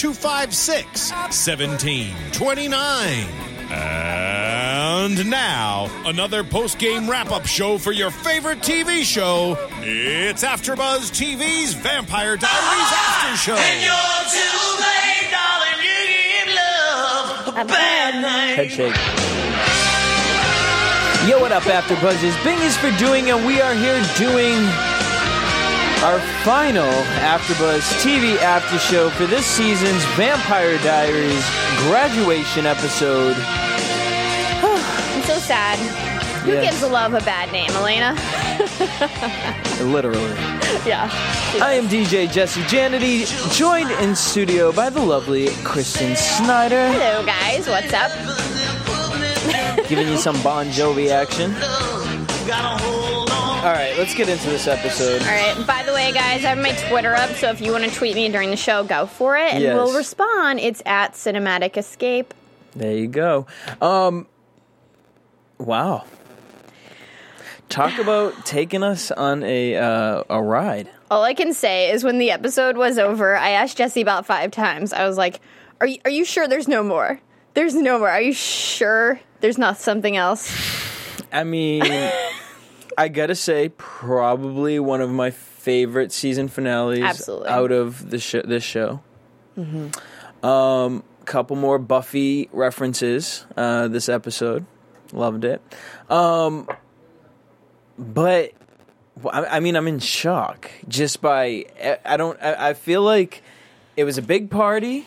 256 1729. And now, another post game wrap up show for your favorite TV show. It's AfterBuzz TV's Vampire Diaries After Show. Head shake. Yo, what up, After Buzzes? Bing is for doing, and we are here doing our final AfterBuzz TV after show for this season's Vampire Diaries graduation episode. I'm so sad. Who Yeah. gives love a bad name, Elena? Literally. yeah. I am DJ Jesse Janedy, joined in studio by the lovely Kristen Snyder, Hello, guys. What's up? giving you some Bon Jovi action. All right, let's get into this episode. All right. By the way, guys, I have my Twitter up, so if you want to tweet me during the show, go for it, and Yes. we'll respond. It's at Cinematic Escape. There you go. Um, wow. Talk about taking us on a uh, a ride. All I can say is when the episode was over, I asked Jesse about five times. I was like, "Are you, are you sure there's no more? There's no more. Are you sure there's not something else?" I mean, I gotta say, probably one of my favorite season finales Absolutely. out of the sh- this show. Um, couple more Buffy references uh, this episode. Loved it. Um, but I, I mean, I'm in shock just by I- I don't. I, I feel like it was a big party,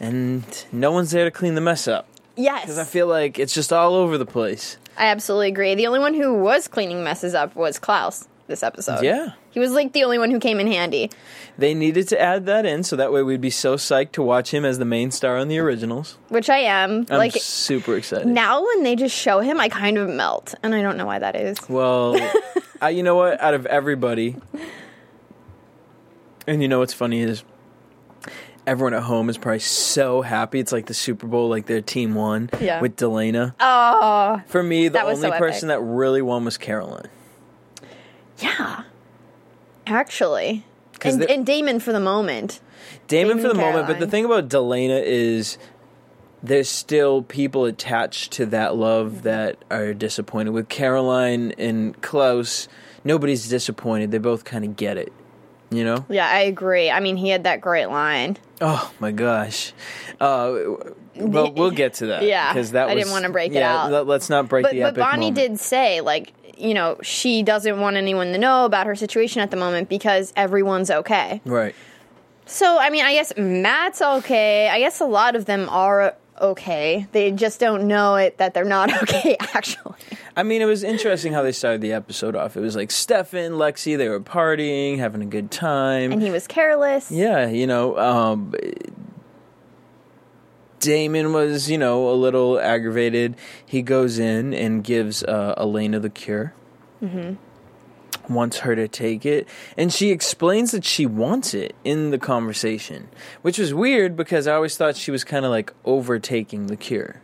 and no one's there to clean the mess up. Yes, Because I feel like it's just all over the place. I absolutely agree. The only one who was cleaning messes up was Klaus this episode. Yeah. He was like the only one who came in handy. They needed to add that in so that way we'd be so psyched to watch him as the main star on the originals. Which I am. I'm like super excited. now when they just show him, I kind of melt. And I don't know why that is. well, uh, you know what? Out of everybody, and you know what's funny is everyone at home is probably so happy. It's like the Super Bowl, like their team won Yeah. with Delena. Oh For me, the only so person that really won was Caroline. yeah. Actually. And, the- and Damon for the moment. Damon, Damon for the and moment, but the thing about Delena is there's still people attached to that Mm-hmm. love that are disappointed. With Caroline and Klaus, nobody's disappointed. They both kind of get it. You know? Yeah, I agree. I mean, he had that great line. Oh my gosh. Uh, well, we'll get to that. Yeah, because that I was, didn't wanna break it out. Let, us not break But, the but Bonnie moment. did say, like, you know, she doesn't want anyone to know about her situation at the moment because everyone's okay. right. So, I mean, I guess Matt's okay. I guess a lot of them are okay. They just don't know it that they're not okay, actually. I mean, it was interesting how they started the episode off. It was like Stefan, Lexi, they were partying, having a good time. And he was careless. Yeah, you know, um, Damon was, you know, a little aggravated. He goes in and gives uh, Elena the cure. Mm-hmm. Wants her to take it, and she explains that she wants it in the conversation, which was weird because I always thought she was kind of like overtaking the cure.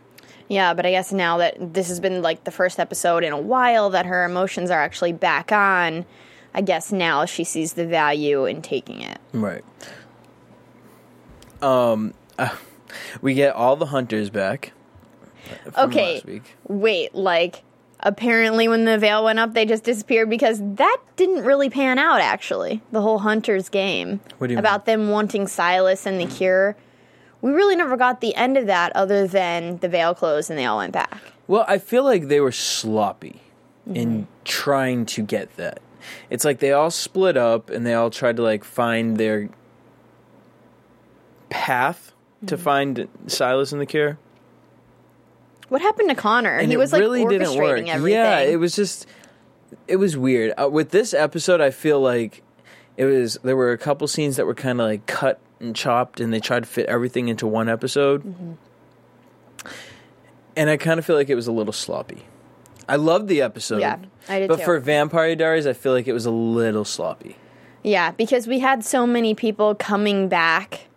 Yeah, but I guess now that this has been like the first episode in a while that her emotions are actually back on, I guess now she sees the value in taking it. Right. Um, uh, we get all the hunters back. from Okay. Wait, like apparently when the veil went up they just disappeared because that didn't really pan out actually. The whole hunters game What do you about them wanting Silas and the cure. We really never got the end of that other than the veil closed and they all went back. Well, I feel like they were sloppy. Mm-hmm. in trying to get that. It's like they all split up and they all tried to like find their path to mm-hmm. find Silas and the cure. What happened to Connor? and he was like really orchestrating everything. Yeah, it was just it was weird. Uh, with this episode, I feel like it was there were a couple scenes that were kind of like cut and chopped, and they tried to fit everything into one episode. Mm-hmm. And I kind of feel like it was a little sloppy. I loved the episode. Yeah, I did But too. for Vampire Diaries, I feel like it was a little sloppy. Yeah, because we had so many people coming back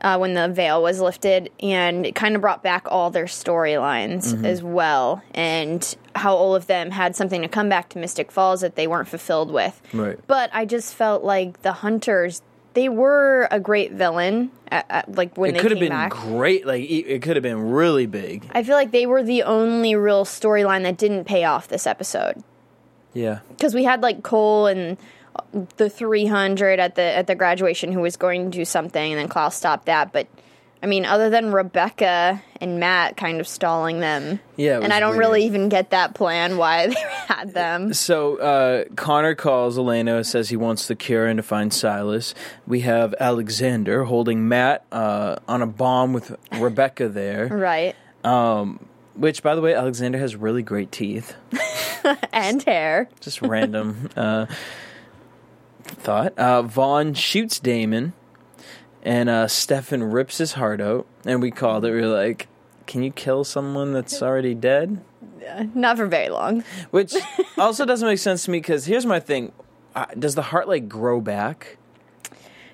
uh, when the veil was lifted, and it kind of brought back all their storylines Mm-hmm. as well, and how all of them had something to come back to Mystic Falls that they weren't fulfilled with. Right. But I just felt like the hunters, they were a great villain. At, at, like when It they could have been back. great. Like it it could have been really big. I feel like they were the only real storyline that didn't pay off this episode. Yeah. because we had like Kol and the 300 at the at the graduation who was going to do something and then Klaus stopped that but I mean other than Rebekah and Matt kind of stalling them Yeah, and I don't weird. really even get that plan why they had them So uh, Connor calls Elena, says he wants the cure and to find Silas. We have Alexander holding Matt uh, on a bomb with Rebekah there. right Which, by the way, Alexander has really great teeth. and hair Just random uh, thought. Uh, Vaughn shoots Damon, and uh, Stefan rips his heart out. And we called it. We were like, "Can you kill someone that's already dead?" not for very long Which also doesn't make sense to me because here's my thing: uh, Does the heart like grow back?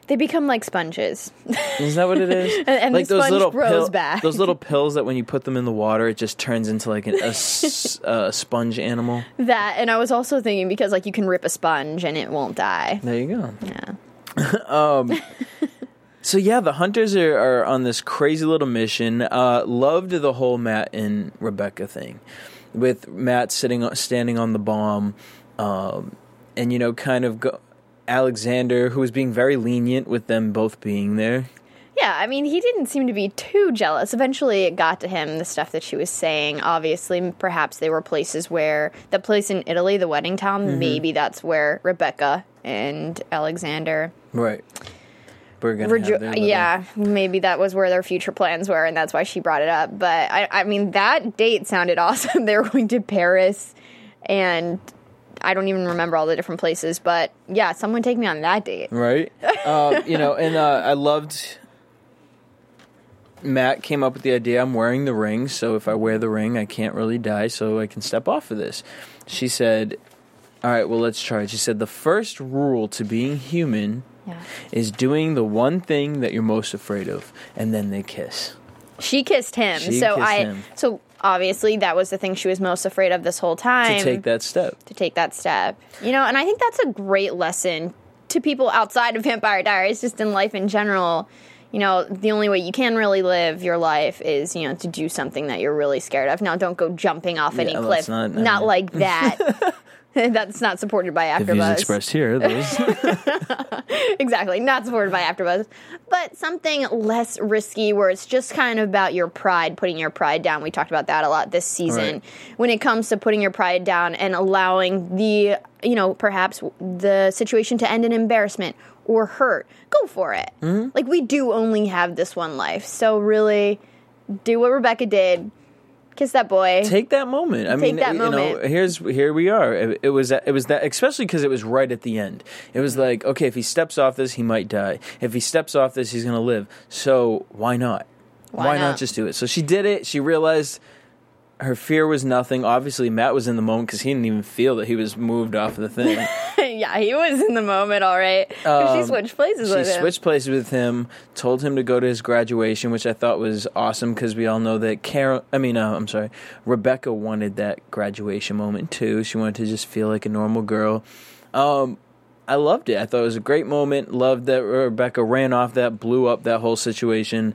They become like sponges Is that what it is? And- and the those sponge little grows pill- back. Those little pills that when you put them in the water, it just turns into like an, a s- a sponge animal. that and I was also thinking because like you can rip a sponge and it won't die There you go. yeah um, So yeah, the hunters are, are on this crazy little mission. Uh, loved the whole Matt and Rebekah thing, with Matt sitting standing on the bomb, um, and you know, kind of go, Alexander, who was being very lenient with them both being there. Yeah, I mean, he didn't seem to be too jealous. Eventually, it got to him, the stuff that she was saying. Obviously, perhaps there were places where, the place in Italy, the wedding town, Mm-hmm. maybe that's where Rebekah and Alexander. Right. We're gonna Rejo- have their little- yeah, maybe that was where their future plans were, and that's why she brought it up. But I, I mean, that date sounded awesome. they were going to Paris, and I don't even remember all the different places. But yeah, someone take me on that date. right? uh, you know, and uh, I loved. Matt came up with the idea. I'm wearing the ring, so if I wear the ring, I can't really die, so I can step off of this. She said, "All right, well, let's try it." She said, "The first rule to being human Yeah. is doing the one thing that you're most afraid of, and then they kiss." She kissed him. She so kissed I him. so obviously that was the thing she was most afraid of this whole time. To take that step, to take that step. You know, and I think that's a great lesson to people outside of Vampire Diaries, just in life in general. You know, the only way you can really live your life is, you know, to do something that you're really scared of. Now, don't go jumping off any Yeah, cliff. let's not- Not, like that. That's not supported by the views AfterBuzz. expressed here, those exactly, not supported by AfterBuzz, but something less risky, where it's just kind of about your pride, putting your pride down. We talked about that a lot this season. Right. When it comes to putting your pride down and allowing the, you know, perhaps the situation to end in embarrassment or hurt, go for it. Mm-hmm. Like we do only have this one life, so really, do what Rebekah did. Kiss that boy. take that moment. I mean, that you know, here's here we are. It, it was it was that especially because it was right at the end. It was like, okay, if he steps off this, he might die. If he steps off this, he's gonna live. So why not? Why not? not? just do it? So she did it. She realized her fear was nothing. Obviously, Matt was in the moment because he didn't even feel that he was moved off of the thing. yeah, he was in the moment, all right. 'Cause she switched places Um, she with him. switched places with him, told him to go to his graduation, which I thought was awesome because we all know that Carol, I mean, uh, I'm sorry, Rebekah wanted that graduation moment too. She wanted to just feel like a normal girl. Um, I loved it. I thought it was a great moment. Loved that Rebekah ran off that, blew up that whole situation,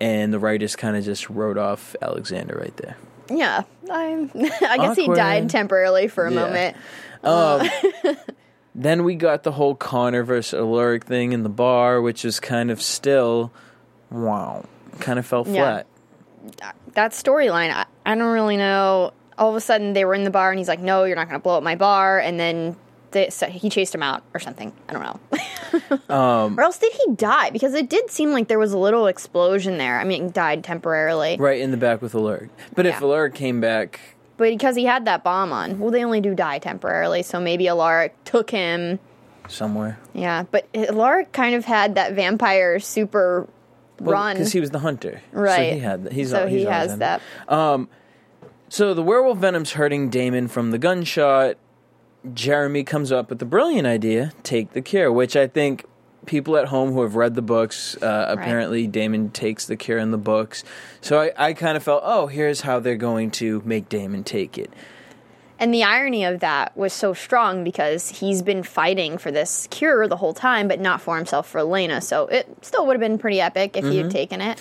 and the writers kind of just wrote off Alexander right there. Yeah, I, I guess he Awkward. died temporarily for a Yeah. moment. Um, uh, then we got the whole Connor versus Alaric thing in the bar, which is kind of still, wow, kind of fell Yeah. flat. Uh, that storyline, I, I don't really know. all of a sudden they were in the bar and he's like, "No, you're not going to blow up my bar." And then they, so he chased him out or something. I don't know. Um, or else did he die? Because it did seem like there was a little explosion there. I mean, he died temporarily, right in the back with Alaric. But if Yeah. Alaric came back, but because he had that bomb on, well, they only do die temporarily. So maybe Alaric took him. somewhere. Yeah, but Alaric kind of had that vampire super run. because he was the hunter, So Right. he had. He's so he's he has that. So the werewolf venom's hurting Damon from the gunshot. Jeremy comes up with the brilliant idea: take the cure, which I think people at home who have read the books uh, apparently Damon takes the cure in the books. So I, I kind of felt, oh, here's how they're going to make Damon take it. And the irony of that was so strong because he's been fighting for this cure the whole time, but not for himself, for Elena. So it still would have been pretty epic if he Mm-hmm. had taken it.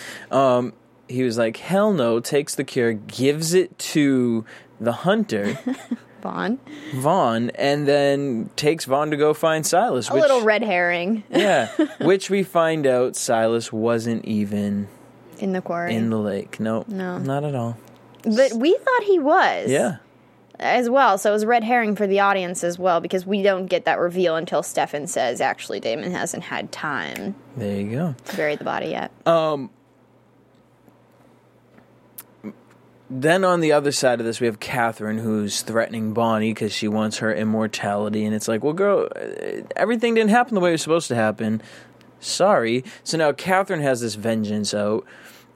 He was like, hell no, takes the cure, gives it to the hunter, Vaughn. Vaughn, and then takes Vaughn to go find Silas. A little red herring yeah, which we find out Silas wasn't even in the quarry. in the lake. No, No. not at all. but we thought he was. Yeah, As well. So it was red herring for the audience as well because we don't get that reveal until Stefan says actually Damon hasn't had time there you go. to bury the body yet. Um, Then on the other side of this, we have Katherine who's threatening Bonnie because she wants her immortality, and it's like, well, girl, uh, everything didn't happen the way it was supposed to happen. Sorry. So now Katherine has this vengeance out,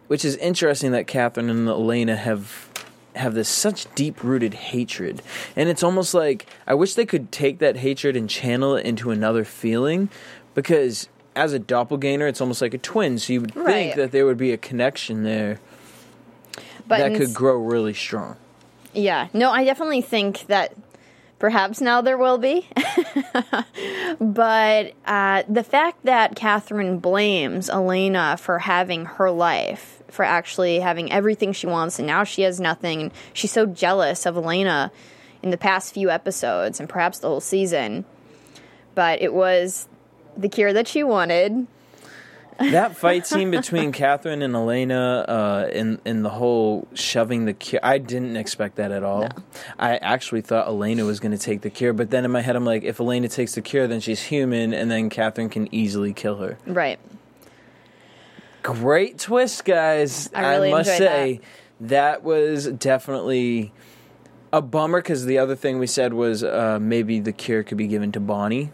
which is interesting that Katherine and Elena have have this such deep rooted hatred, and it's almost like I wish they could take that hatred and channel it into another feeling, because as a doppelganger, it's almost like a twin. So you would think that there would be a connection there But that could grow really strong. Yeah, no, I definitely think that perhaps now there will be. but uh, the fact that Katherine blames Elena for having her life, for actually having everything she wants, and now she has nothing, and she's so jealous of Elena in the past few episodes and perhaps the whole season. But it was the cure that she wanted. That fight scene between Katherine and Elena, uh, in in the whole shoving the cure, I didn't expect that at all. I actually thought Elena was going to take the cure, but then in my head, I'm like, if Elena takes the cure, then she's human, and then Katherine can easily kill her. Right. Great twist, guys! I really must enjoyed say that. was definitely a bummer because the other thing we said was uh, maybe the cure could be given to Bonnie.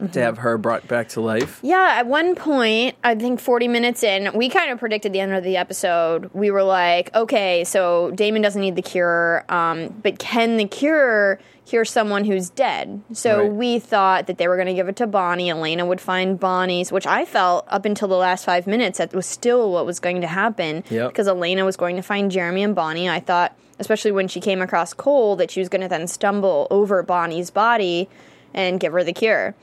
Mm-hmm. To have her brought back to life. Yeah, at one point, I think 40 minutes in, we kind of predicted the end of the episode. We were like, okay, so Damon doesn't need the cure, um, but can the cure cure someone who's dead? So Right. we thought that they were going to give it to Bonnie. Elena would find Bonnie's, which I felt up until the last five minutes that was still what was going to happen. Yep. Because Elena was going to find Jeremy and Bonnie. I thought, especially when she came across Kol, that she was going to then stumble over Bonnie's body and give her the cure.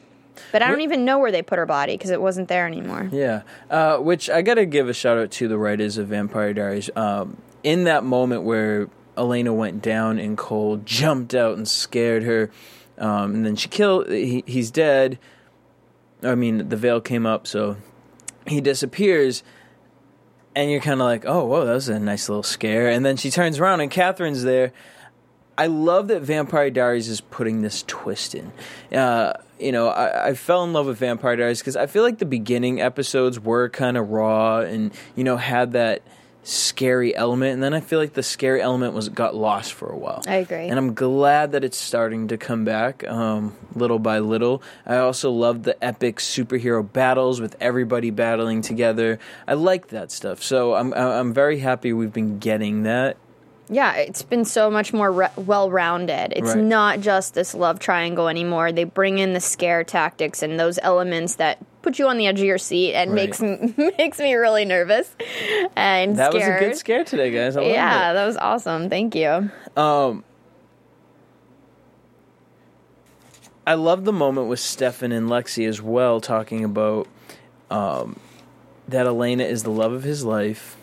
But I don't even know where they put her body because it wasn't there anymore. Yeah, uh, which I got to give a shout out to the writers of Vampire Diaries. Um, in that moment where Elena went down and Kol jumped out and scared her, um, and then she killed. He, he's dead. I mean, the veil came up, so he disappears. And you're kind of like, oh, whoa, that was a nice little scare. And then she turns around and Katherine's there. I love that Vampire Diaries is putting this twist in. Uh, you know, I, I fell in love with Vampire Diaries because I feel like the beginning episodes were kind of raw and you know had that scary element, and then I feel like the scary element was got lost for a while. I agree. and I'm glad that it's starting to come back um, little by little. I also love the epic superhero battles with everybody battling together. I like that stuff, so I'm I'm very happy we've been getting that. Yeah, it's been so much more re- well rounded. It's Right. not just this love triangle anymore. They bring in the scare tactics and those elements that put you on the edge of your seat and Right. makes m- makes me really nervous and That was a good scare today, guys. I Yeah, it. that was awesome. Thank you. I love the moment with Stefan and Lexi as well, talking about um, that Elena is the love of his life.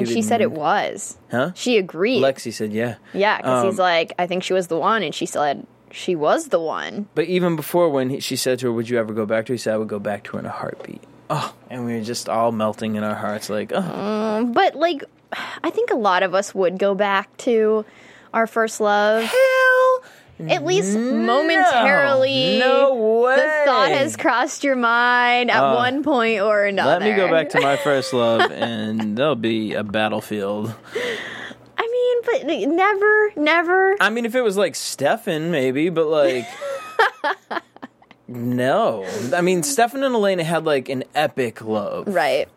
And she said it was. Huh? She agreed. Lexi said, "Yeah." yeah, because he's Um, like, I think she was the one, and she said she was the one. But even before, when he, she said to her, "Would you ever go back to?" her? He said, "I would go back to her in a heartbeat." Oh, and we were just all melting in our hearts, like, oh, But like I think a lot of us would go back to our first love. At least momentarily. no way. The thought has crossed your mind at Uh, one point or another. Let me go back to my first love, and there'll be a battlefield. I mean, but never, never. I mean, if it was like Stefan, maybe, but like. no. I mean, Stefan and Elena had like an epic love. Right.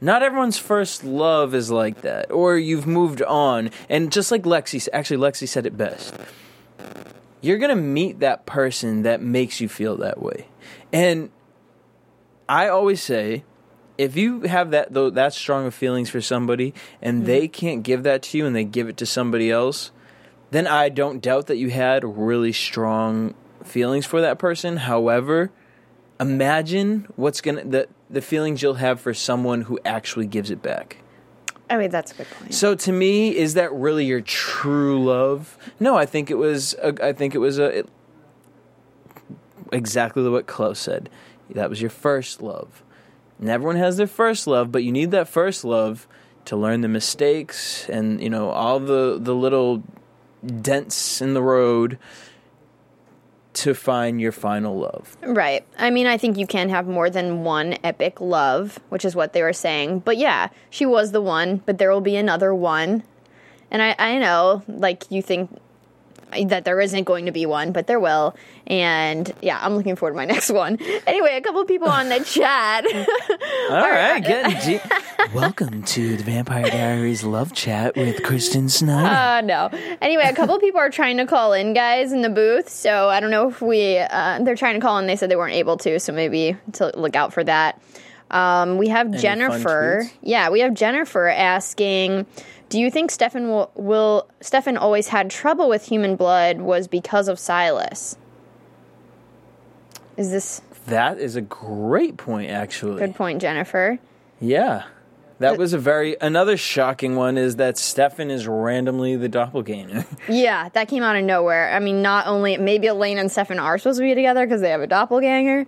Not everyone's first love is like that, or you've moved on. And just like Lexi, actually, Lexi said it best. You're gonna meet that person that makes you feel that way, and I always say, if you have that though that strong of feelings for somebody, and mm-hmm. they can't give that to you, and they give it to somebody else, then I don't doubt that you had really strong feelings for that person. However, imagine what's gonna the the feelings you'll have for someone who actually gives it back. I mean, that's a good point. So to me, is that really your true love? No, I think it was. A, I think it was a it, exactly what Chloe said. That was your first love. And everyone has their first love, but you need that first love to learn the mistakes and you know all the the little dents in the road to find your final love. Right. I mean, I think you can have more than one epic love, which is what they were saying. But yeah, she was the one, but there will be another one. And I, I know, like, you think that there isn't going to be one, but there will. And yeah, I'm looking forward to my next one. Anyway, a couple of people on the chat. All right, getting deep. Welcome to the Vampire Diaries love chat with Kristen Snyder. Uh, no. Anyway, a couple of people are trying to call in, guys, in the booth. So I don't know if we. Uh, they're trying to call in. They said they weren't able to. So maybe to look out for that. Um, we have fun Jennifer. Yeah, we have Jennifer asking. Do you think Stefan will, will Stefan always had trouble with human blood was because of Silas? Is this that is a great point, actually. good point, Jennifer? Yeah. That was a very another shocking one is that Stefan is randomly the doppelganger. Yeah, that came out of nowhere. I mean, not only maybe Elaine and Stefan are supposed to be together because they have a doppelganger.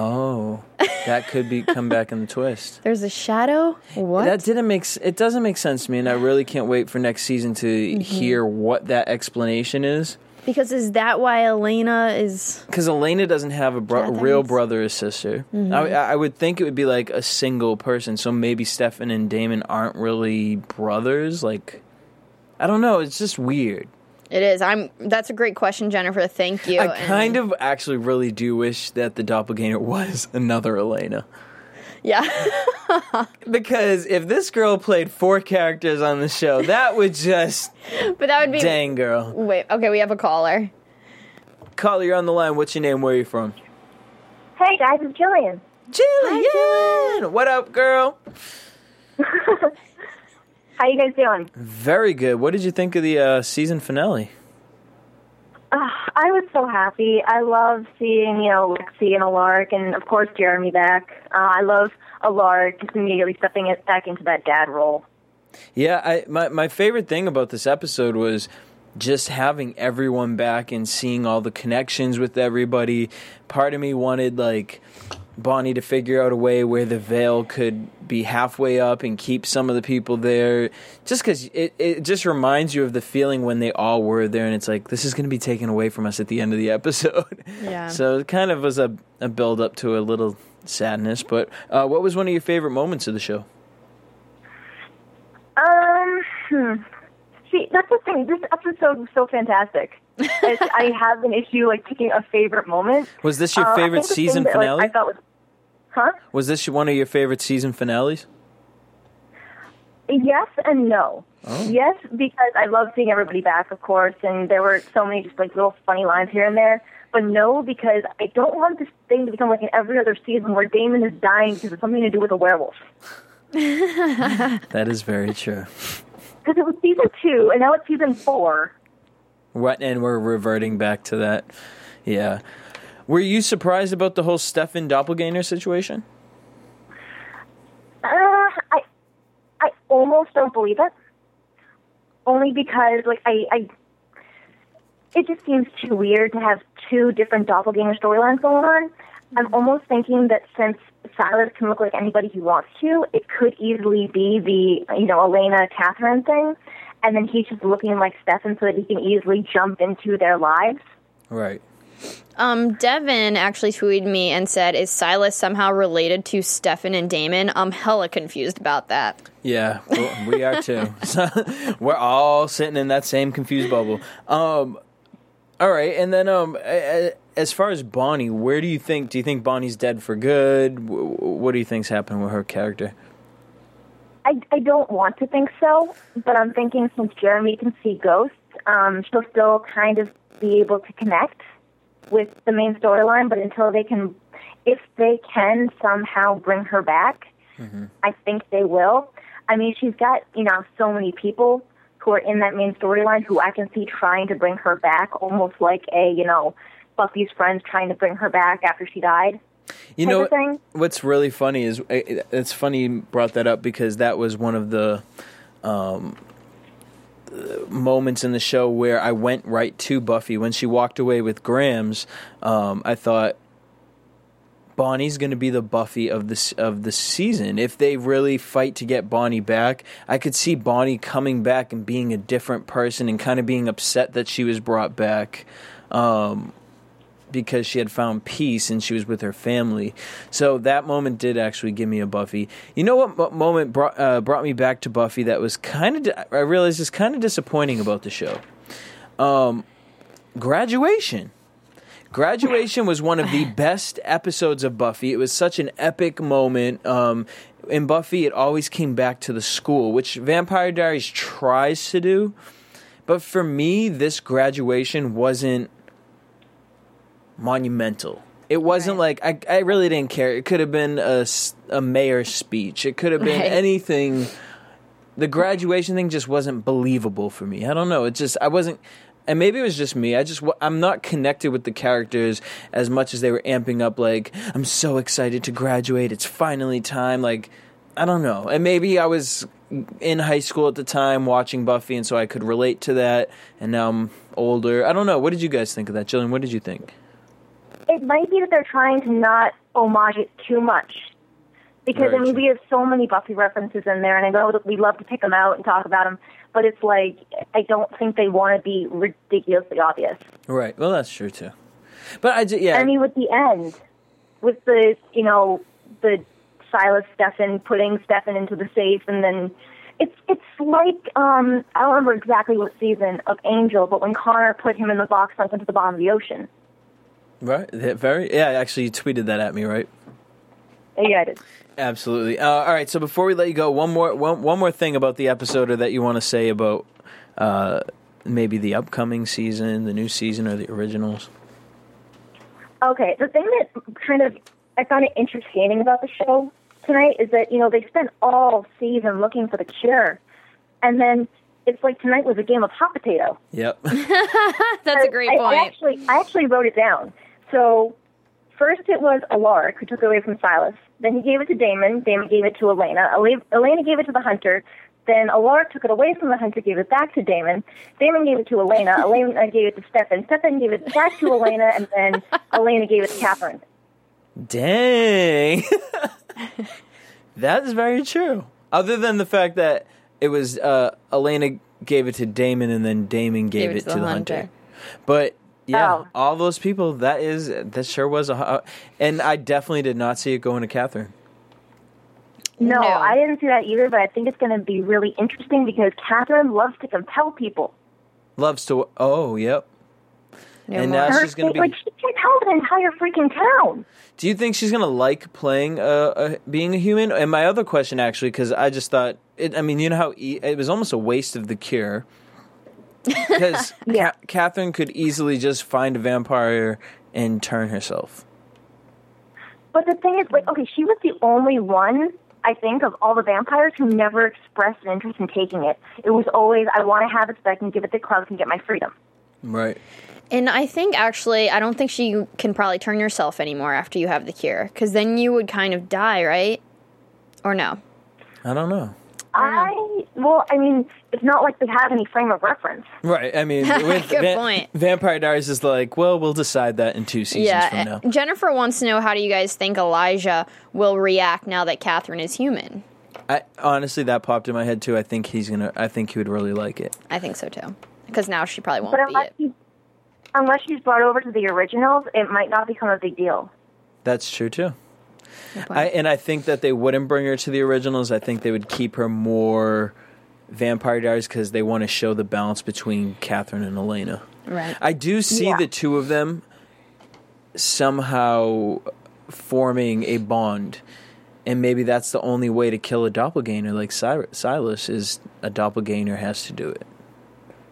Oh, that could be come back in the twist. There's a shadow. What? That didn't make it doesn't make sense to me, and I really can't wait for next season to Mm-hmm. hear what that explanation is. Because is that why Elena is? Because Elena doesn't have a bro- real brother or sister. Mm-hmm. I, I would think it would be like a single person. So maybe Stefan and Damon aren't really brothers. Like, I don't know. It's just weird. It is. I'm. That's a great question, Jennifer. Thank you. I kind of actually really do wish that the doppelganger was another Elena. Yeah. Because if this girl played four characters on the show, that would just but that would be. dang girl. Wait. Okay, we have a caller. Caller, you're on the line. What's your name? Where are you from? Hey guys, it's Jillian. Jillian! What up, girl? How you guys doing? Very good. What did you think of the uh, season finale? Uh, I was so happy. I love seeing, you know, Lexi and Alaric, and of course Jeremy back. Uh, I love Alaric just immediately stepping it back into that dad role. Yeah, I my my favorite thing about this episode was just having everyone back and seeing all the connections with everybody. Part of me wanted like Bonnie to figure out a way where the veil could be halfway up and keep some of the people there. Just because it, it just reminds you of the feeling when they all were there, and it's like this is going to be taken away from us at the end of the episode. Yeah. So it kind of was a, a build up to a little sadness. But uh, what was one of your favorite moments of the show? Um, hmm. See, that's the thing. This episode was so fantastic. I have an issue like picking a favorite moment. Was this your Uh, favorite think the thing season that, like, finale? I thought was, huh? Was this one of your favorite season finales? Yes and no. Oh. Yes, because I love seeing everybody back, of course, and there were so many just like little funny lines here and there. But no, because I don't want this thing to become like in every other season where Damon is dying because it's something to do with a werewolf. That is very true. Because it was season two, and now it's season four. What? And we're reverting back to that. Yeah. Were you surprised about the whole Stefan doppelganger situation? Uh, I, I almost don't believe it. Only because, like, I, I, it just seems too weird to have two different doppelganger storylines going on. I'm almost thinking that since Silas can look like anybody he wants to, it could easily be the you know Elena Katherine thing, and then he's just looking like Stefan so that he can easily jump into their lives. Right. Um, Devin actually tweeted me and said, "Is Silas somehow related to Stefan and Damon?" I'm hella confused about that. Yeah, well, we are too. So, we're all sitting in that same confused bubble. Um, all right, and then um, a- a- as far as Bonnie, where do you think? Do you think Bonnie's dead for good? What do you think's happening with her character? I, I don't want to think so, but I'm thinking since Jeremy can see ghosts, um, she'll still kind of be able to connect with the main storyline. But until they can, if they can somehow bring her back, I think they will. I mean, she's got you know so many people who are in that main storyline who I can see trying to bring her back, almost like a you know Buffy's friends trying to bring her back after she died. You know what's really funny is it's funny you brought that up because that was one of the um, moments in the show where I went right to Buffy when she walked away with Grams. Um, I thought Bonnie's going to be the Buffy of this of the season. If they really fight to get Bonnie back, I could see Bonnie coming back and being a different person and kind of being upset that she was brought back. Um, because she had found peace and she was with her family. So that moment did actually give me a Buffy. You know what moment brought uh, brought me back to Buffy that was kind of di- I realized is kind of disappointing about the show. Um, graduation. Graduation was one of the best episodes of Buffy. It was such an epic moment. Um, in Buffy, it always came back to the school, which Vampire Diaries tries to do. But for me, this graduation wasn't monumental. It wasn't like I, I really didn't care. It could have been a, a mayor's speech. It could have been Right. anything. The graduation thing just wasn't believable for me. I don't know. It just I wasn't, and maybe it was just me. I just I'm not connected with the characters as much as they were amping up. Like I'm so excited to graduate. It's finally time. Like I don't know. And maybe I was in high school at the time watching Buffy, and so I could relate to that. And now I'm older. I don't know. What did you guys think of that, Jillian? What did you think? It might be that they're trying to not homage it too much. Because, Very I mean, we have so many Buffy references in there, and I know that we love to pick them out and talk about them, but it's like, I don't think they want to be ridiculously obvious. Right. Well, that's true too. But I ju- yeah. I mean, with the end, with the, you know, the Silas Stefan putting Stefan into the safe, and then it's it's like, um, I don't remember exactly what season of Angel, but when Connor put him in the box sunk into the bottom of the ocean. Right. that Very. Yeah. Actually, you tweeted that at me, right? Yeah, I did. Absolutely. Uh, all right. So before we let you go, one more one one more thing about the episode, or that you want to say about uh, maybe the upcoming season, the new season, or the originals. Okay, the thing that kind of I found it entertaining about the show tonight is that you know they spent all season looking for the cure, and then it's like tonight was a game of hot potato. Yep. That's a great I, point. I actually, I actually wrote it down. So first it was Alaric who took it away from Silas. Then he gave it to Damon. Damon gave it to Elena. Elena gave it to the hunter. Then Alaric took it away from the hunter, gave it back to Damon. Damon gave it to Elena. Elena gave it to Stefan. Stefan gave it back to Elena, and then Elena gave it to Katherine. Dang. that is very true. Other than the fact that it was uh, Elena gave it to Damon and then Damon gave, it, to the, hunter. But yeah, Oh. all those people. That is that sure was a. hu- And I definitely did not see it going to Katherine. No, No. I didn't see that either, but I think it's going to be really interesting because Katherine loves to compel people. Loves to. Oh, yep. No and more. now Her, she's going to be. like she compelled an entire freaking town. Do you think she's gonna like playing uh, uh being a human? And my other question, actually, because I just thought, it, I mean, you know how e- it was almost a waste of the cure, because Yeah. Ca- Katherine could easily just find a vampire and turn herself. But the thing is, like, okay, she was the only one, I think, of all the vampires who never expressed an interest in taking it. It was always, I want to have it so I can give it to Klaus and get my freedom. Right. And I think actually, I don't think she can probably turn yourself anymore after you have the cure, because then you would kind of die, right? Or no? I don't know. I well, I mean, it's not like they have any frame of reference. Right. I mean, with Good Va- point. Vampire Diaries is like, well, we'll decide that in two seasons Yeah, from now. Jennifer wants to know how do you guys think Elijah will react now that Katherine is human? I, honestly, that popped in my head too. I think he's gonna. I think he would really like it. I think so too. Because now she probably won't But be unless it. you, unless she's brought over to the originals, it might not become a big deal. That's true too. Good point. I, and I think that they wouldn't bring her to the originals. I think they would keep her more Vampire Diaries because they want to show the balance between Katherine and Elena. right. I do see Yeah. the two of them somehow forming a bond, and maybe that's the only way to kill a doppelganger like Sil- Silas is a doppelganger has to do it.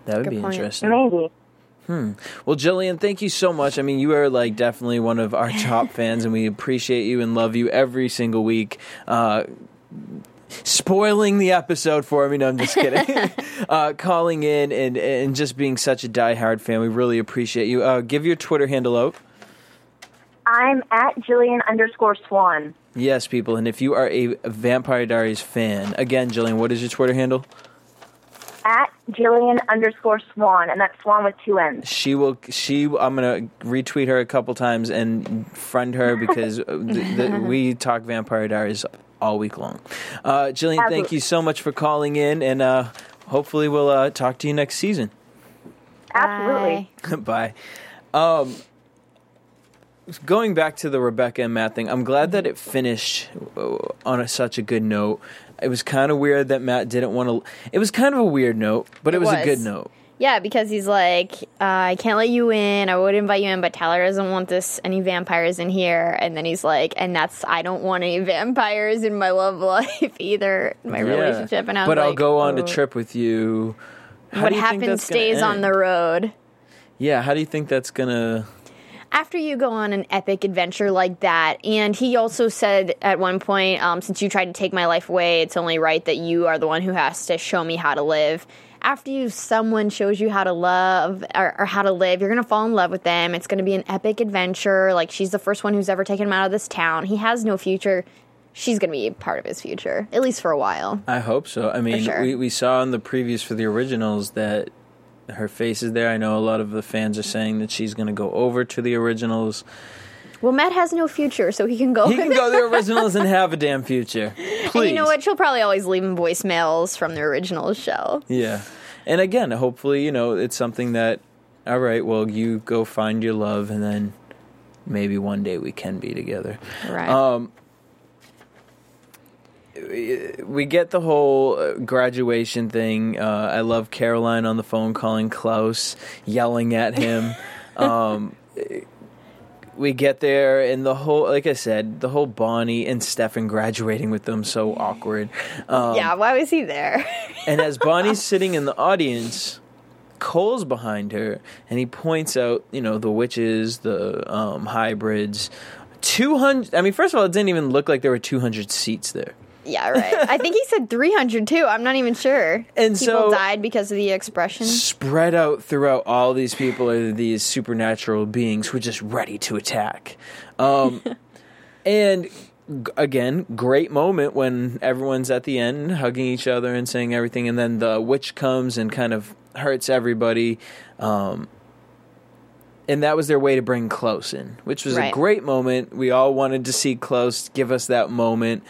That would Good be point. interesting. Maybe. Well, Jillian, thank you so much. I mean, you are like definitely one of our top fans, and we appreciate you and love you every single week. Uh, spoiling the episode for me. No, I'm just kidding. uh, calling in and and just being such a diehard fan. We really appreciate you. Uh, give your Twitter handle out. I'm at Jillian underscore Swann. Yes, people. And if you are a Vampire Diaries fan, again, Jillian, what is your Twitter handle? Jillian underscore Swann, and that's Swann with two N's. She will. She. I'm gonna retweet her a couple times and friend her because the, the, we talk Vampire Diaries all week long. Uh, Jillian, thank you so much for calling in, and uh, hopefully we'll uh, talk to you next season. Absolutely. Bye. Um, going back to the Rebekah and Matt thing, I'm glad that it finished uh, on a, such a good note. It was kind of weird that Matt didn't want to. It was kind of a weird note, but it, It was, a good note. Yeah, because he's like, uh, I can't let you in. I would invite you in, but Tyler doesn't want this any vampires in here. And then he's like, and that's I don't want any vampires in my love life either, my Yeah. relationship. And I was but I'll like, go on a oh. trip with you. How What you happens stays on the road. Yeah, how do you think that's gonna? After you go on an epic adventure like that, and he also said at one point, um, since you tried to take my life away, it's only right that you are the one who has to show me how to live. After you, someone shows you how to love or, or how to live, you're gonna fall in love with them. It's gonna be an epic adventure. Like she's the first one who's ever taken him out of this town. He has no future. She's gonna be part of his future, at least for a while. I hope so. I mean, sure. we we saw in the previews for the originals that her face is there. I know a lot of the fans are saying that she's gonna go over to the originals. Well, Matt has no future, so he can go. He can go to the originals and have a damn future. Please. And you know what? She'll probably always leave him voicemails from the original show. Yeah. And again, hopefully, you know, it's something that, all right, well, you go find your love and then maybe one day we can be together. Right. Um, we get the whole uh, graduation thing. Uh, I love Caroline on the phone calling Klaus, yelling at him. um, we get there, and the whole, like I said, the whole Bonnie and Stefan graduating with them so awkward. Um, yeah, why was he there? and as Bonnie's sitting in the audience, Kol's behind her, and he points out, you know, the witches, the um, hybrids. 200. I mean, first of all, it didn't even look like there were 200 seats there. Yeah, right. I think he said 300 too. I'm not even sure. And People so- died because of the expression. Spread out throughout all these people are these supernatural beings who are just ready to attack. Um, and g- again, great moment when everyone's at the end hugging each other and saying everything, and then the witch comes and kind of hurts everybody. Um, and that was their way to bring Klaus in, which was a great moment. We all wanted to see Klaus give us that moment.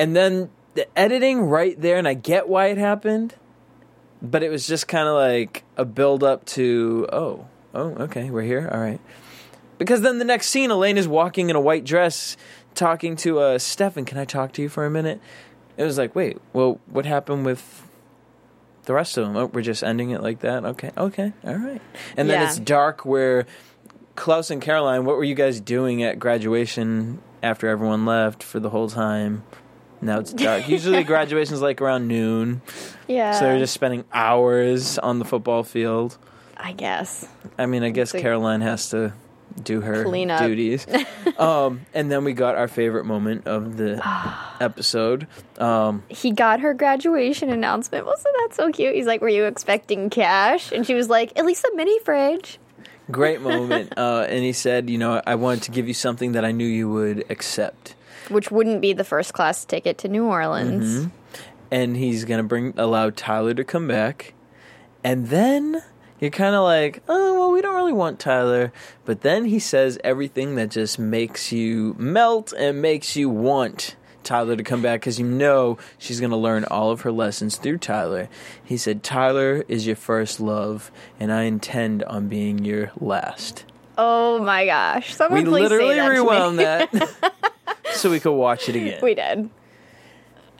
And then the editing right there, and I get why it happened, but it was just kind of like a build up to, oh, oh, okay, we're here, all right. Because then the next scene, Elaine is walking in a white dress, talking to uh, Stefan. Can I talk to you for a minute? It was like, wait, well, what happened with the rest of them? Oh, we're just ending it like that. Okay, okay, all right. And then Yeah. it's dark. Where Klaus and Caroline, what were you guys doing at graduation after everyone left for the whole time? Now it's dark. Usually graduation's like around noon, Yeah. so they're just spending hours on the football field. I guess. I mean, I guess So- Caroline has to do her Clean up. duties. um, and then we got our favorite moment of the episode. Um, He got her graduation announcement. Wasn't that so cute? He's like, Were you expecting cash? And she was like, At least a mini fridge. great moment. Uh, and he said, you know, I wanted to give you something that I knew you would accept. Which wouldn't be the first class ticket to New Orleans. Mm-hmm. and he's gonna bring allow Tyler to come back, and then you're kind of like, oh well, we don't really want Tyler, but then he says everything that just makes you melt and makes you want. Tyler to come back because you know she's going to learn all of her lessons through Tyler. He said, Tyler is your first love, and I intend on being your last. Oh my gosh! Someone We please say literally that to me. rewound that so we could watch it again. We did,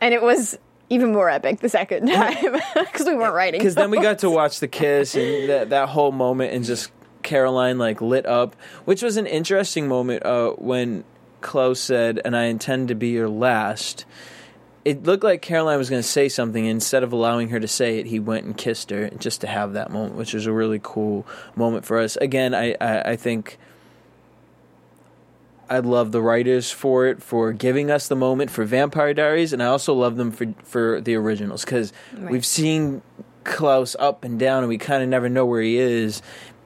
and it was even more epic the second time because we weren't writing. Because then we got to watch the kiss and that, that whole moment and just Caroline like lit up, which was an interesting moment uh, when Klaus said, and I intend to be your last. It looked like Caroline was going to say something. Instead of allowing her to say it, he went and kissed her just to have that moment, which was a really cool moment for us. Again, I, I, I think I love the writers for it for giving us the moment for Vampire Diaries, and I also love them for for the originals because we've seen Klaus up and down, and we kind of never know where he is.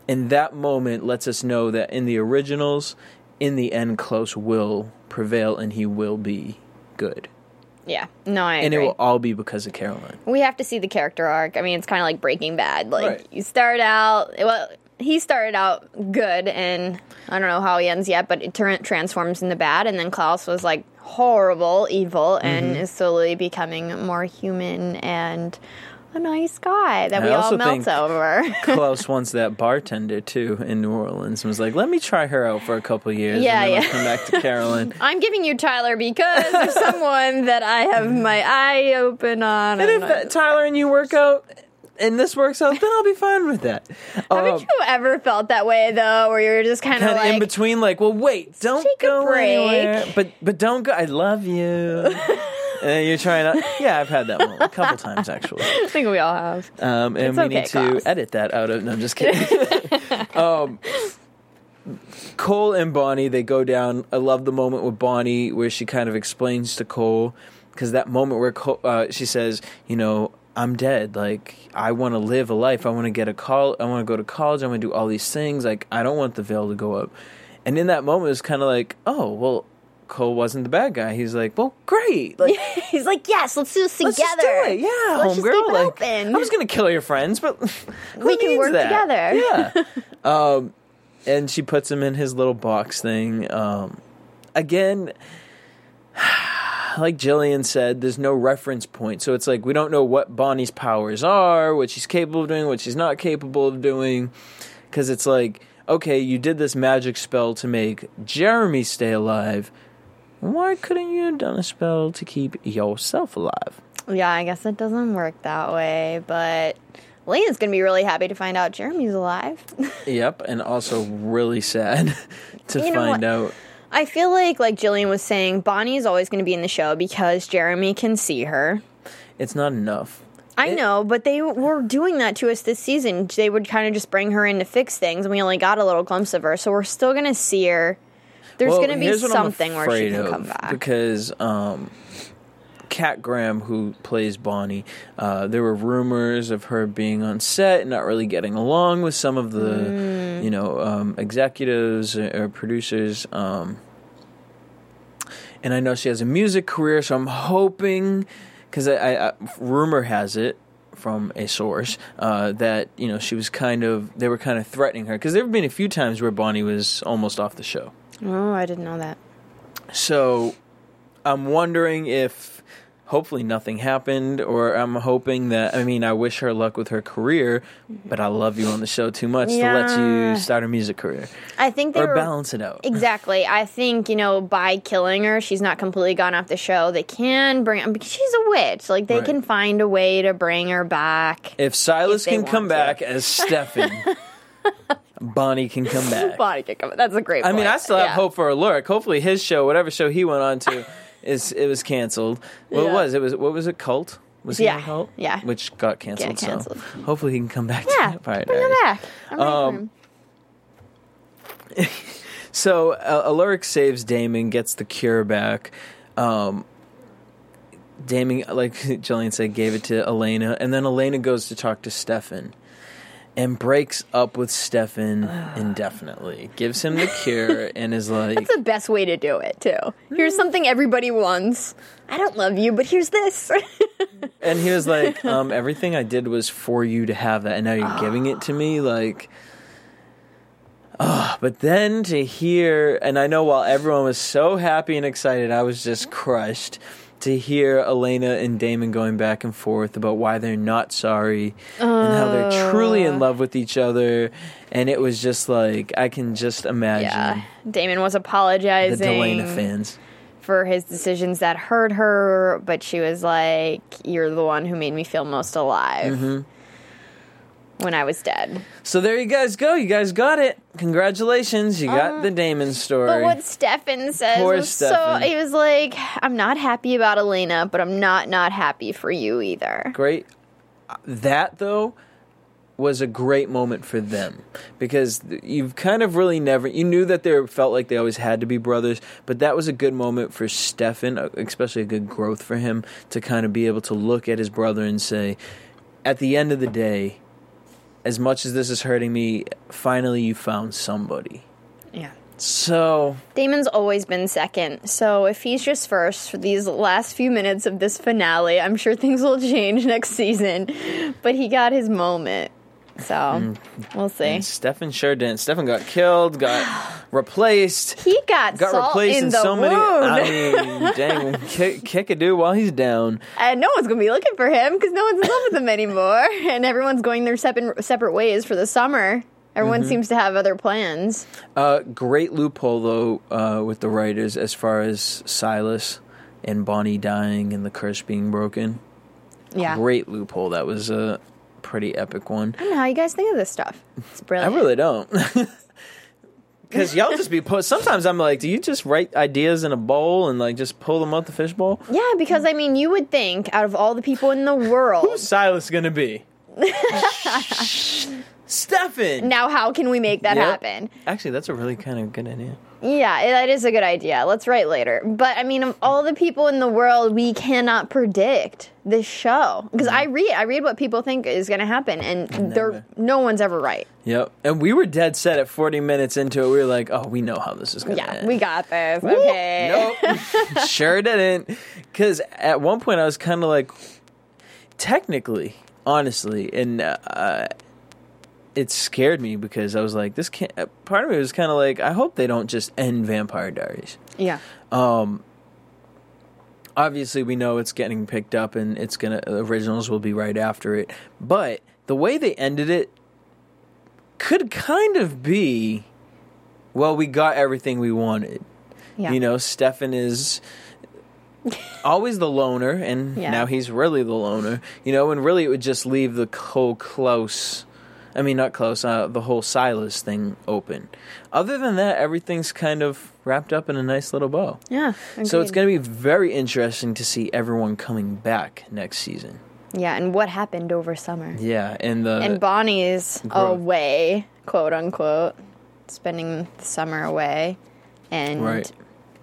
And that moment lets us know that in the originals, in the end, Klaus will prevail, and he will be good, Yeah, no, I and it will all be because of Caroline. we have to see the character arc. I mean, it's kind of like Breaking Bad. Like Right. you start out well. He started out good, and I don't know how he ends yet, but it turn, transforms into bad. And then Klaus was like horrible, evil, Mm-hmm. and is slowly becoming more human and a nice guy that I we all melt over. Klaus wants that bartender too in New Orleans and was like, "Let me try her out for a couple years, Yeah, and then yeah. I'll come back to Caroline." I'm giving you Tyler because there's someone that I have my eye open on. And if and I- that, Tyler and you work out, and this works out, then I'll be fine with that. Haven't you ever felt that way though, where you're just kind of like, in between, like, well, wait, don't go break. anywhere, but but don't go. I love you. and you're trying to. Yeah, I've had that moment a couple times actually. I think we all have. Um, and It's we okay, need to edit that out of. No, I'm just kidding. um, Kol and Bonnie, they go down. I love the moment with Bonnie where she kind of explains to Kol because that moment where Kol, uh, she says, you know. I'm dead. Like I want to live a life. I want to get a call. I want to go to college. I want to do all these things. Like I don't want the veil to go up. And in that moment, it's kind of like, oh well, Kol wasn't the bad guy. He's like, well, great. Like He's like, yes, let's do this together. Let's do it. Yeah, Let's just homegirl. like, open. I was gonna kill your friends, but We can work that? together. Yeah. um, and she puts him in his little box thing. Um, again, like Jillian said, there's no reference point, so it's like we don't know what Bonnie's powers are, what she's capable of doing, what she's not capable of doing, because it's like, okay, you did this magic spell to make Jeremy stay alive. Why couldn't you have done a spell to keep yourself alive? Yeah, I guess it doesn't work that way, but Lena's gonna be really happy to find out Jeremy's alive. Yep, and also really sad to You know find what? out. I feel like, like Jillian was saying, Bonnie is always gonna be in the show because Jeremy can see her. It's not enough. I It- know, but they were doing that to us this season. They would kind of just bring her in to fix things, and we only got a little glimpse of her, so we're still gonna see her. There's Well, be here's what I'm something where she can of, come back. because um, Kat Graham, who plays Bonnie, uh, there were rumors of her being on set and not really getting along with some of the, Mm. you know, um, executives or, or producers. Um, and I know she has a music career, so I'm hoping because I, I, I, rumor has it from a source uh, that you know she was kind of they were kind of threatening her because there have been a few times where Bonnie was almost off the show. oh, I didn't know that. So I'm wondering if hopefully nothing happened, or I'm hoping that I mean I wish her luck with her career, but I love you on the show too much to let you start a music career I think they or were balance it out. Exactly. I think, you know, by killing her, she's not completely gone off the show. They can bring because she's a witch. Like they Right. can find a way to bring her back. If Silas If can come to. back as Stefan, Bonnie can come back. Bonnie can come. back. That's a great I mean. I still have Yeah. hope for Alaric. Hopefully, his show, whatever show he went on to, is it was canceled. Well, it was. It was. What was it? Cult. Was he Yeah, Cult? yeah. Which got canceled. Canceled. So hopefully he can come back. Yeah, to Vampire bring Diaries. back. I'm Um. So uh, Alaric saves Damon, gets the cure back. Um, Damon, like Jillian said, gave it to Elena, and then Elena goes to talk to Stefan. And breaks up with Stefan indefinitely. Gives him the cure and is like, That's the best way to do it, too. Here's something everybody wants. I don't love you, but here's this. and he was like, um, everything I did was for you to have that, and now you're giving it to me, like. Oh, but then to hear, and I know while everyone was so happy and excited, I was just crushed to hear Elena and Damon going back and forth about why they're not sorry and how they're truly in love with each other. And it was just like, I can just imagine yeah. Damon was apologizing. the Delena fans. for his decisions that hurt her, but she was like, You're the one who made me feel most alive Mm-hmm. When I was dead. So there you guys go. You guys got it. Congratulations. You got the Damon story. But what Stefan says Poor was Stefan. so he was like, I'm not happy about Elena, but I'm not not happy for you either. great. That though was a great moment for them because you've kind of really never you knew that they felt like they always had to be brothers, but that was a good moment for Stefan, uh, especially a good growth for him to kind of be able to look at his brother and say, at the end of the day, as much as this is hurting me, finally you found somebody. Yeah. So Damon's always been second, so if he's just first for these last few minutes of this finale, I'm sure things will change next season. But he got his moment, so we'll see. and Stefan sure didn't. Stefan got killed, got replaced. He got, got replaced in in, so many. wound, I mean, dang, kick, kick a dude while he's down. and no one's gonna be looking for him because no one's in love with him anymore, and everyone's going their separate separate ways for the summer. Everyone Mm-hmm. seems to have other plans. Uh, great loophole though uh, with the writers as far as Silas and Bonnie dying and the curse being broken. Yeah, Great loophole. That was a pretty epic one. I don't know how you guys think of this stuff. It's brilliant. I really don't. Because y'all just be put. Sometimes I'm like, do you just write ideas in a bowl and like just pull them out the fishbowl? yeah, because I mean, you would think out of all the people in the world, Who's Silas gonna be? Stefan. now how can we make that Yep. happen? Actually, that's a really kind of good idea. Yeah, that is a good idea. Let's write later. But I mean, of all the people in the world, we cannot predict this show because I read, I read what people think is going to happen, and they're no one's ever right. Yep. And we were dead set at 40 minutes into it. We were like, oh, we know how this is going to Yeah, end. we got this. Okay. Nope. sure didn't. Because at one point I was kind of like, technically, honestly, and uh, it scared me because I was like, this can't. uh, Part of me was kind of like, I hope they don't just end Vampire Diaries. Yeah. Obviously, we know it's getting picked up and it's gonna originals will be right after it. But the way they ended it could kind of be, well, we got everything we wanted. Yeah. You know, Stefan is always the loner, and Yeah. now he's really the loner. You know, and really it would just leave the whole close. I mean, not close. Uh, the whole Silas thing open. Other than that, everything's kind of wrapped up in a nice little bow. Yeah. So it's going to be very interesting to see everyone coming back next season. Yeah, and what happened over summer? Yeah, and the and Bonnie's growth. away, quote unquote, spending the summer away, and Right.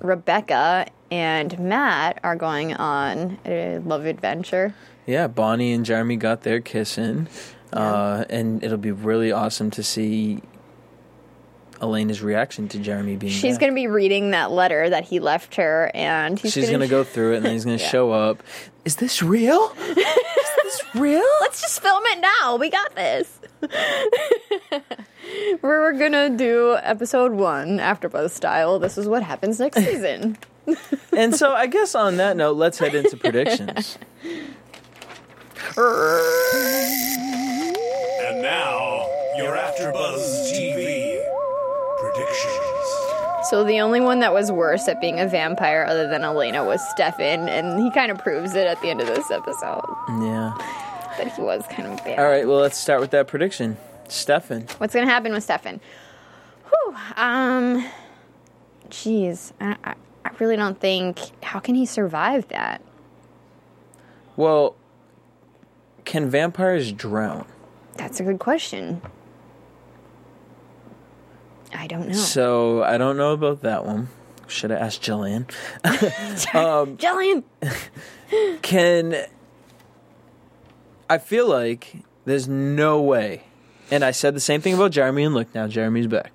Rebekah and Matt are going on a love adventure. yeah, Bonnie and Jeremy got their kiss in, uh, and it'll be really awesome to see Elena's reaction to Jeremy being. She's going to be reading that letter that he left her, and he's She's gonna, gonna go through it, and then he's gonna Yeah. show up. Is this real? Is this real? Let's just film it now. We got this. We're gonna do episode one, AfterBuzz style. This is what happens next season. And so, I guess on that note, let's head into predictions. And now, your AfterBuzz TV predictions. So the only one that was worse at being a vampire, other than Elena, was Stefan, and he kind of proves it at the end of this episode Yeah. that he was kind of bad. All right. Well, let's start with that prediction. Stefan. What's gonna happen with Stefan? Whew. Um. Jeez, I, I, I really don't think. How can he survive that? Well, can vampires drown? That's a good question. I don't know. So I don't know about that one. Should have asked Jillian. Um, Jillian. Can I feel like there's no way And I said the same thing about Jeremy, and look, now Jeremy's back.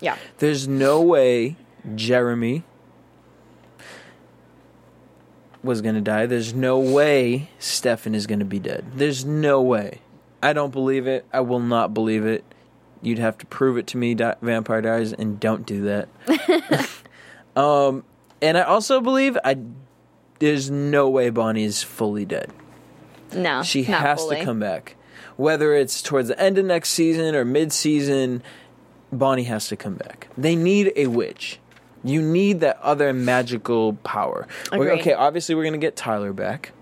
Yeah. There's no way Jeremy was going to die. There's no way Stefan is going to be dead. There's no way. I don't believe it. I will not believe it. You'd have to prove it to me, Di- Vampire Diaries, and don't do that. um, and I also believe I there's no way Bonnie is fully dead. No. She has fully. to come back. Whether it's towards the end of next season or mid season, Bonnie has to come back. They need a witch. You need that other magical power. We're- okay, obviously we're gonna get Tyler back.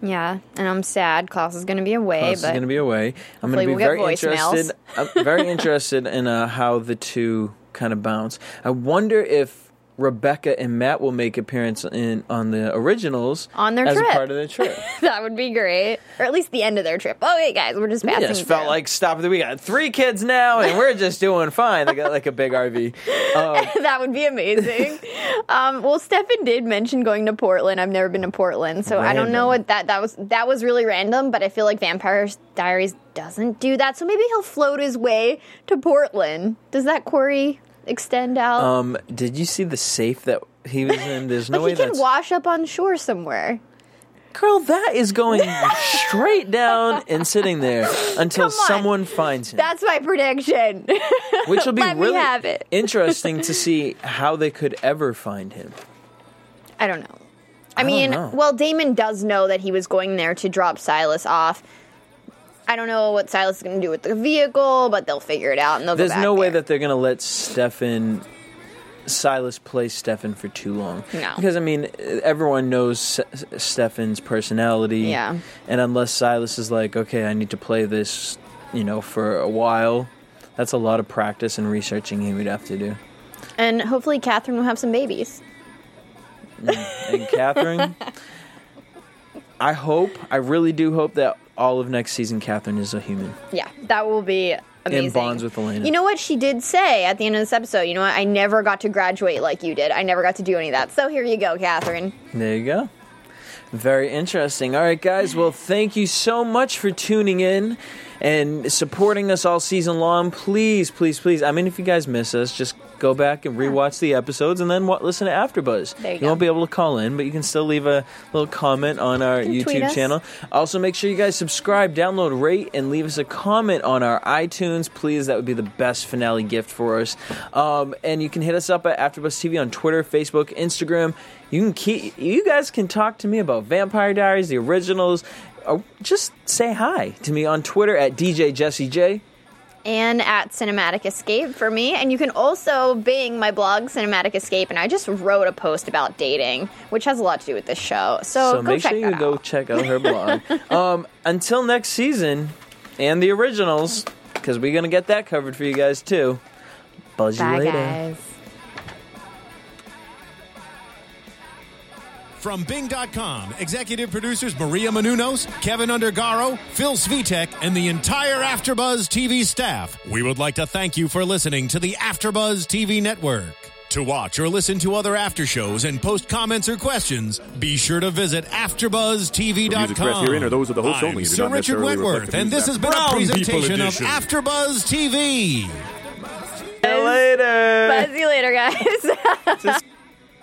Yeah, and I'm sad. Klaus is going to be away, Klaus is going to be away. I'm going to be we'll very interested. I'm very interested in uh, how the two kind of bounce. I wonder if Rebekah and Matt will make appearance in on the originals On their as trip. a part of the trip. that would be great, or at least the end of their trip. Okay, guys, we're just passing. just felt like stop. We got three kids now, and we're just doing fine. They got like a big RV. Um, that would be amazing. um, well, Stefan did mention going to Portland. I've never been to Portland, so I don't know what that that was. That was really random, but I feel like Vampire Diaries doesn't do that. So maybe he'll float his way to Portland. Does that quarry extend out? um, did you see the safe that he was in? There's no but way he can that's wash up on shore somewhere. girl. That is going straight down and sitting there until Come on. someone finds him. That's my prediction. which will be Let me really have it. interesting to see how they could ever find him. I don't know. I, don't mean, know. well, Damon does know that he was going there to drop Silas off. I don't know what Silas is going to do with the vehicle, but they'll figure it out and they'll There's no way that they're going to let Stefan Silas play Stefan for too long. No. Because I mean, everyone knows Se- Stefan's personality. Yeah. And unless Silas is like, "Okay, I need to play this," you know, for a while, that's a lot of practice and researching he would have to do. And hopefully, Katherine will have some babies. Mm. And Katherine, I hope, I really do hope that all of next season Katherine is a human. Yeah, that will be amazing. In bonds with Elena. You know what she did say at the end of this episode? You know what? I never got to graduate like you did. I never got to do any of that. So here you go, Katherine. There you go. Very interesting. All right, guys. Well, thank you so much for tuning in and supporting us all season long. Please, please, please. I mean, if you guys miss us, just go back and rewatch the episodes and then listen to AfterBuzz. There you go. won't be able to call in, but you can still leave a little comment on our tweet YouTube channel. Also, make sure you guys subscribe, download, rate, and leave us a comment on our iTunes, please. That would be the best finale gift for us. Um, and you can hit us up at AfterBuzz TV on Twitter, Facebook, Instagram. You can keep. You guys can talk to me about Vampire Diaries, the originals. Or just say hi to me on Twitter at DJ Jesse J. And at Cinematic Escape for me. And you can also bing my blog, Cinematic Escape. And I just wrote a post about dating, which has a lot to do with this show. So, So go make check sure you that go check out her blog. um, until next season and the originals, because we're gonna get that covered for you guys too. Buzz you Bye, later. guys. From Bing.com, executive producers Maria Menounos, Kevin Undergaro, Phil Svitek, and the entire Afterbuzz TV staff, we would like to thank you for listening to the Afterbuzz TV network. To watch or listen to other after shows and post comments or questions, be sure to visit AfterBuzzTV.com. views expressed herein are those of the host I'm only Sir Richard Wentworth, and this has been a Brown People presentation of AfterBuzz TV. See you later. Bye. See you later, guys.